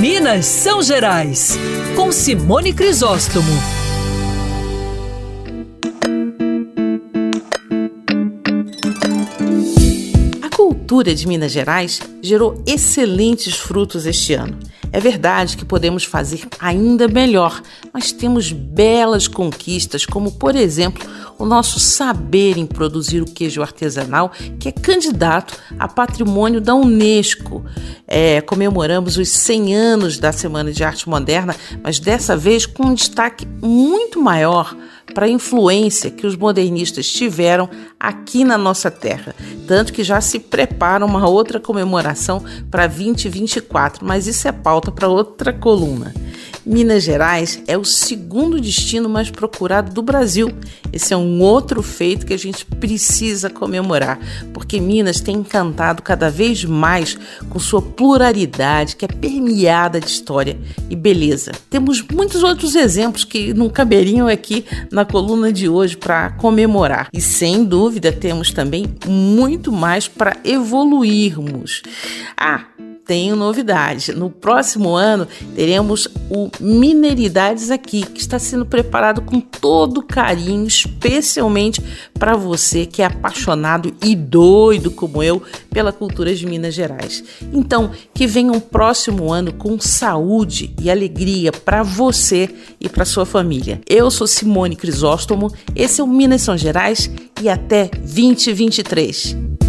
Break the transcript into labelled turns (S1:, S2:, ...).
S1: Minas São Gerais, com Simone Crisóstomo.
S2: A cultura de Minas Gerais gerou excelentes frutos este ano. É verdade que podemos fazer ainda melhor, mas temos belas conquistas, como por exemplo o nosso saber em produzir o queijo artesanal, que é candidato a patrimônio da Unesco. É, comemoramos os 100 anos da Semana de Arte Moderna, mas dessa vez com um destaque muito maior para a influência que os modernistas tiveram aqui na nossa terra. Tanto que já se prepara uma outra comemoração para 2024, mas isso é pauta para outra coluna. Minas Gerais é o segundo destino mais procurado do Brasil. Esse é um outro feito que a gente precisa comemorar, porque Minas tem encantado cada vez mais com sua pluralidade, que é permeada de história e beleza. Temos muitos outros exemplos que não caberiam aqui na coluna de hoje para comemorar. E sem dúvida temos também muito mais para evoluirmos. Ah, tenho novidade. No próximo ano teremos o Mineridades aqui, que está sendo preparado com todo carinho, especialmente para você que é apaixonado e doido como eu pela cultura de Minas Gerais. Então, que venha um próximo ano com saúde e alegria para você e para sua família. Eu sou Simone Crisóstomo, esse é o Minas São Gerais e até 2023.